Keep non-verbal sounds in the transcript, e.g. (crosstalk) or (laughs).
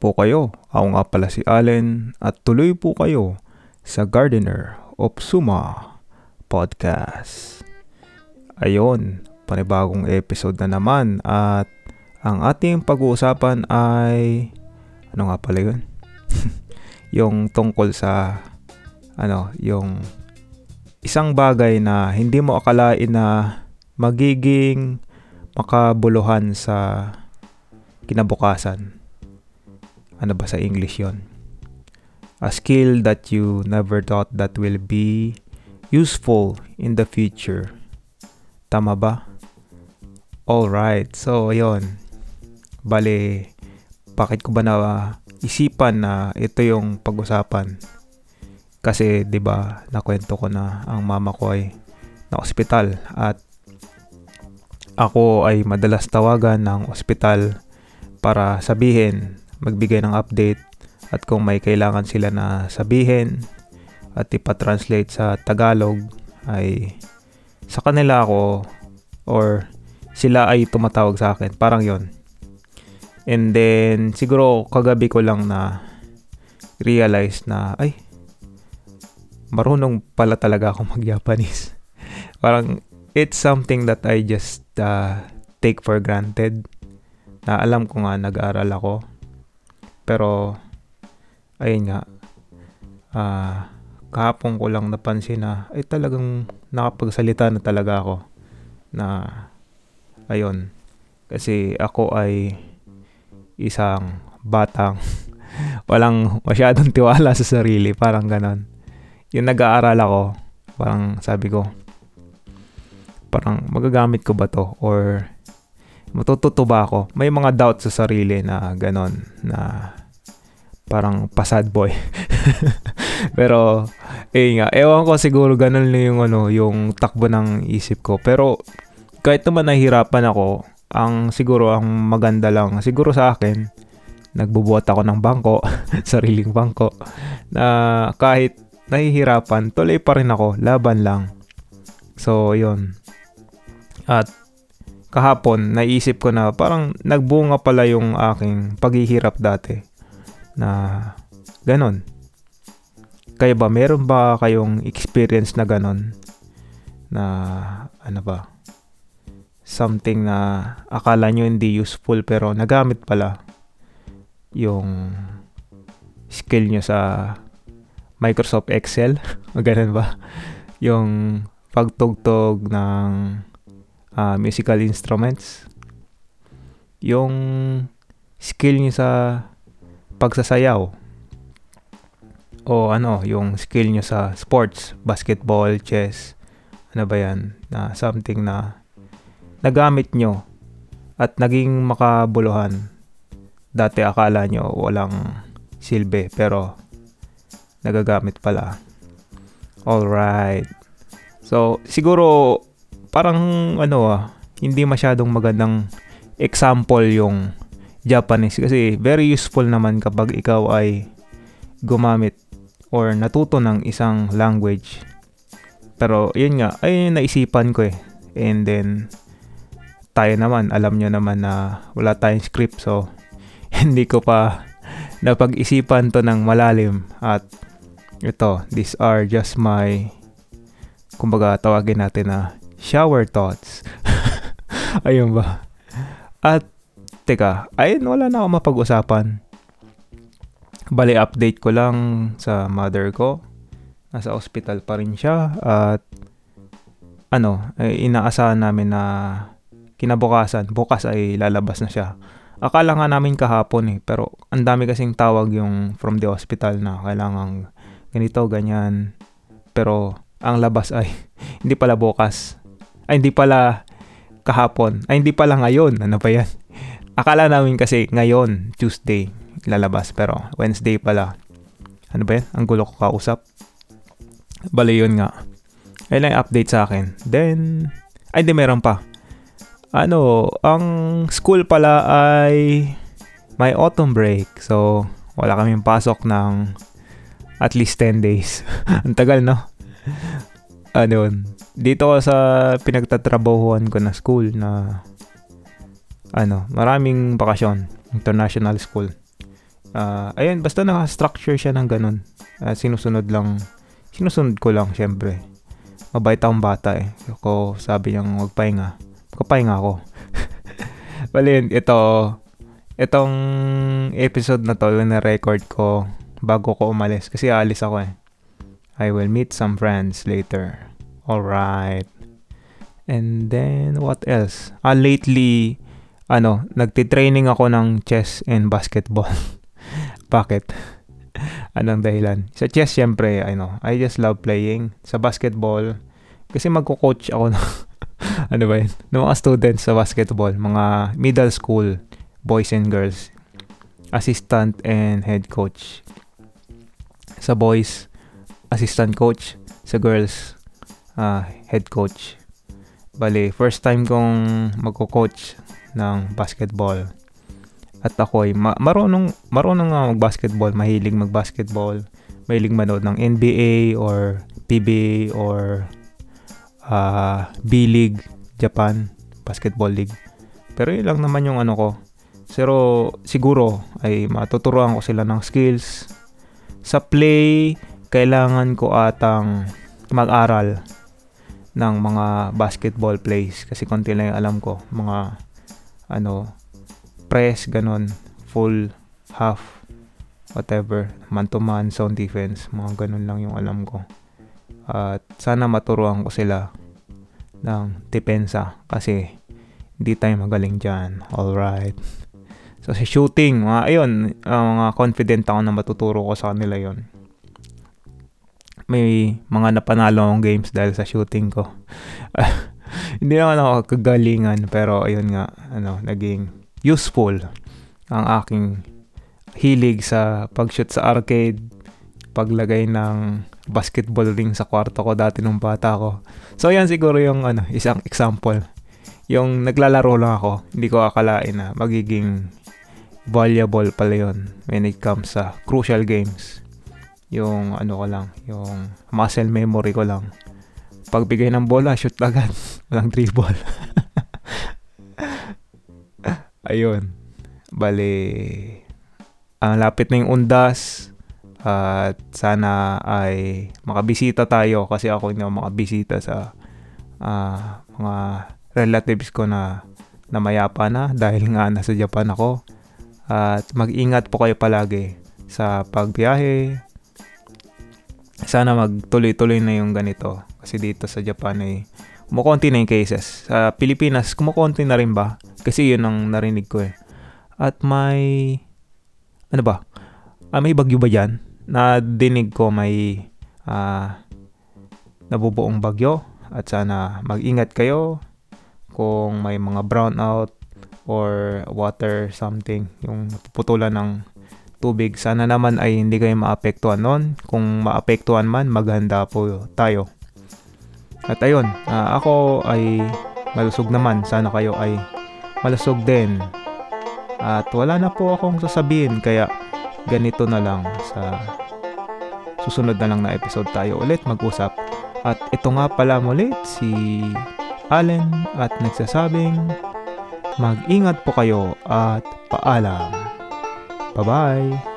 po kayo? Ako nga pala si Allen at tuloy po kayo sa Gardener of Suma Podcast. Ayon, panibagong episode na naman at ang ating pag-uusapan ay ano nga pala yun? (laughs) yung tungkol sa ano, yung isang bagay na hindi mo akalain na magiging makabuluhan sa kinabukasan. Ano ba sa English yon? A skill that you never thought that will be useful in the future. Tama ba? Alright, so yon. Bale, bakit ko ba na isipan na ito yung pag-usapan? Kasi 'di ba, nakwento ko na ang mama ko ay na ospital at ako ay madalas tawagan ng ospital para sabihin, magbigay ng update at kung may kailangan sila na sabihin at ipa-translate sa Tagalog ay sa kanila ako or sila ay tumatawag sa akin. Parang yon. And then siguro kagabi ko lang na realize na ay marunong pala talaga ako mag-Japanese. (laughs) Parang it's something that I just uh, take for granted na alam ko nga nag-aaral ako. Pero, ayun nga, uh, kahapon ko lang napansin na ay talagang nakapagsalita na talaga ako na ayun kasi ako ay isang batang (laughs) walang masyadong tiwala sa sarili parang ganon yung nag-aaral ako parang sabi ko parang magagamit ko ba to or matututo ba ako? May mga doubts sa sarili na ganon na parang pasad boy. (laughs) Pero eh nga, ewan ko siguro ganun lang yung ano, yung takbo ng isip ko. Pero kahit naman nahihirapan ako, ang siguro ang maganda lang siguro sa akin, nagbubuhat ako ng bangko, (laughs) sariling bangko, na kahit nahihirapan, tuloy pa rin ako, laban lang. So, yun. At kahapon, naisip ko na parang nagbunga pala yung aking paghihirap dati. Na ganon. Kaya ba, meron ba kayong experience na ganon? Na ano ba? Something na akala nyo hindi useful pero nagamit pala yung skill nyo sa Microsoft Excel. (laughs) Ganun ba? Yung pagtugtog ng uh, musical instruments, yung skill niyo sa pagsasayaw, o ano, yung skill niyo sa sports, basketball, chess, ano ba yan, na something na nagamit nyo at naging makabuluhan. Dati akala nyo walang silbi pero nagagamit pala. Alright. So, siguro parang ano ah, hindi masyadong magandang example yung Japanese kasi very useful naman kapag ikaw ay gumamit or natuto ng isang language. Pero yun nga, ay naisipan ko eh. And then, tayo naman, alam nyo naman na wala tayong script so (laughs) hindi ko pa napag-isipan to ng malalim at ito, these are just my kumbaga tawagin natin na shower thoughts. (laughs) ayun ba? At, teka, ayun, wala na ako mapag-usapan. Bali, update ko lang sa mother ko. Nasa hospital pa rin siya. At, ano, eh, inaasahan namin na kinabukasan, bukas ay lalabas na siya. Akala nga namin kahapon eh, pero ang dami kasing tawag yung from the hospital na kailangan ganito, ganyan. Pero ang labas ay (laughs) hindi pala bukas. Ay, hindi pala kahapon. Ay, hindi pala ngayon. Ano pa yan? Akala namin kasi ngayon, Tuesday, lalabas. Pero Wednesday pala. Ano ba yan? Ang gulo ko kausap. Bali yun nga. Ayun lang update sa akin. Then, ay hindi meron pa. Ano, ang school pala ay may autumn break. So, wala kaming pasok ng at least 10 days. (laughs) ang tagal, no? ano, dito sa pinagtatrabahuan ko na school na ano, maraming bakasyon, international school. Uh, ayun, basta naka-structure siya ng ganun. Uh, sinusunod lang, sinusunod ko lang, syempre. Mabait akong bata eh. Ako, sabi niyang magpahinga. Magpahinga ako. (laughs) Bali, ito, itong episode na to, na record ko bago ko umalis. Kasi aalis ako eh. I will meet some friends later. Alright. And then, what else? Ah, lately, ano, nagtitraining ako ng chess and basketball. (laughs) Bakit? Anong dahilan? Sa chess, syempre, I know, I just love playing. Sa basketball, kasi magko-coach ako ng, (laughs) ano ba yun? Ng mga students sa basketball, mga middle school, boys and girls. Assistant and head coach. Sa boys, assistant coach. Sa girls, uh, head coach. Bali, first time kong magko-coach ng basketball. At ako ay ma- marunong, marunong nga mag-basketball, mahilig mag-basketball, mahilig manood ng NBA or PBA or uh, B-League, Japan, Basketball League. Pero yun lang naman yung ano ko. Pero siguro ay matuturuan ko sila ng skills. Sa play, kailangan ko atang mag-aral ng mga basketball plays. Kasi konti lang yung alam ko. Mga ano press ganon full half whatever. Man to man zone defense. Mga ganun lang yung alam ko. At sana maturuan ko sila ng depensa. Kasi hindi tayo magaling dyan. Alright. (laughs) So sa shooting mga ayun uh, mga confident ako na matuturo ko sa kanila yon may mga napanalo akong games dahil sa shooting ko (laughs) hindi naman ako kagalingan pero ayun nga ano naging useful ang aking hilig sa pag-shoot sa arcade, paglagay ng basketball ring sa kwarto ko dati nung bata ko. So yan siguro yung ano, isang example. Yung naglalaro lang ako, hindi ko akalain na magiging valuable pala yun when it comes sa crucial games. Yung ano ko lang, yung muscle memory ko lang. Pagbigay ng bola, shoot agad. (laughs) Walang dribble. (laughs) ayun. Bali, ang lapit na yung undas at sana ay makabisita tayo kasi ako hindi ako makabisita sa uh, mga relatives ko na na mayapa na dahil nga nasa Japan ako. At mag-ingat po kayo palagi sa pagbiyahe. Sana magtuloy-tuloy na yung ganito kasi dito sa Japan ay kumukonti na yung cases. Sa Pilipinas, kumukonti na rin ba? Kasi yun ang narinig ko eh. At may, ano ba? Ah, may bagyo ba dyan? Nadinig ko may uh, nabubuong bagyo. At sana mag-ingat kayo kung may mga brownout or water something, yung putulan ng tubig. Sana naman ay hindi kayo maapektuhan noon. Kung maapektuhan man, maghanda po tayo. At ayun, uh, ako ay malusog naman. Sana kayo ay malusog din. At wala na po akong sasabihin kaya ganito na lang sa susunod na lang na episode tayo ulit mag-usap. At ito nga pala mulit si Allen at nagsasabing mag-ingat po kayo at paalam. Bye bye.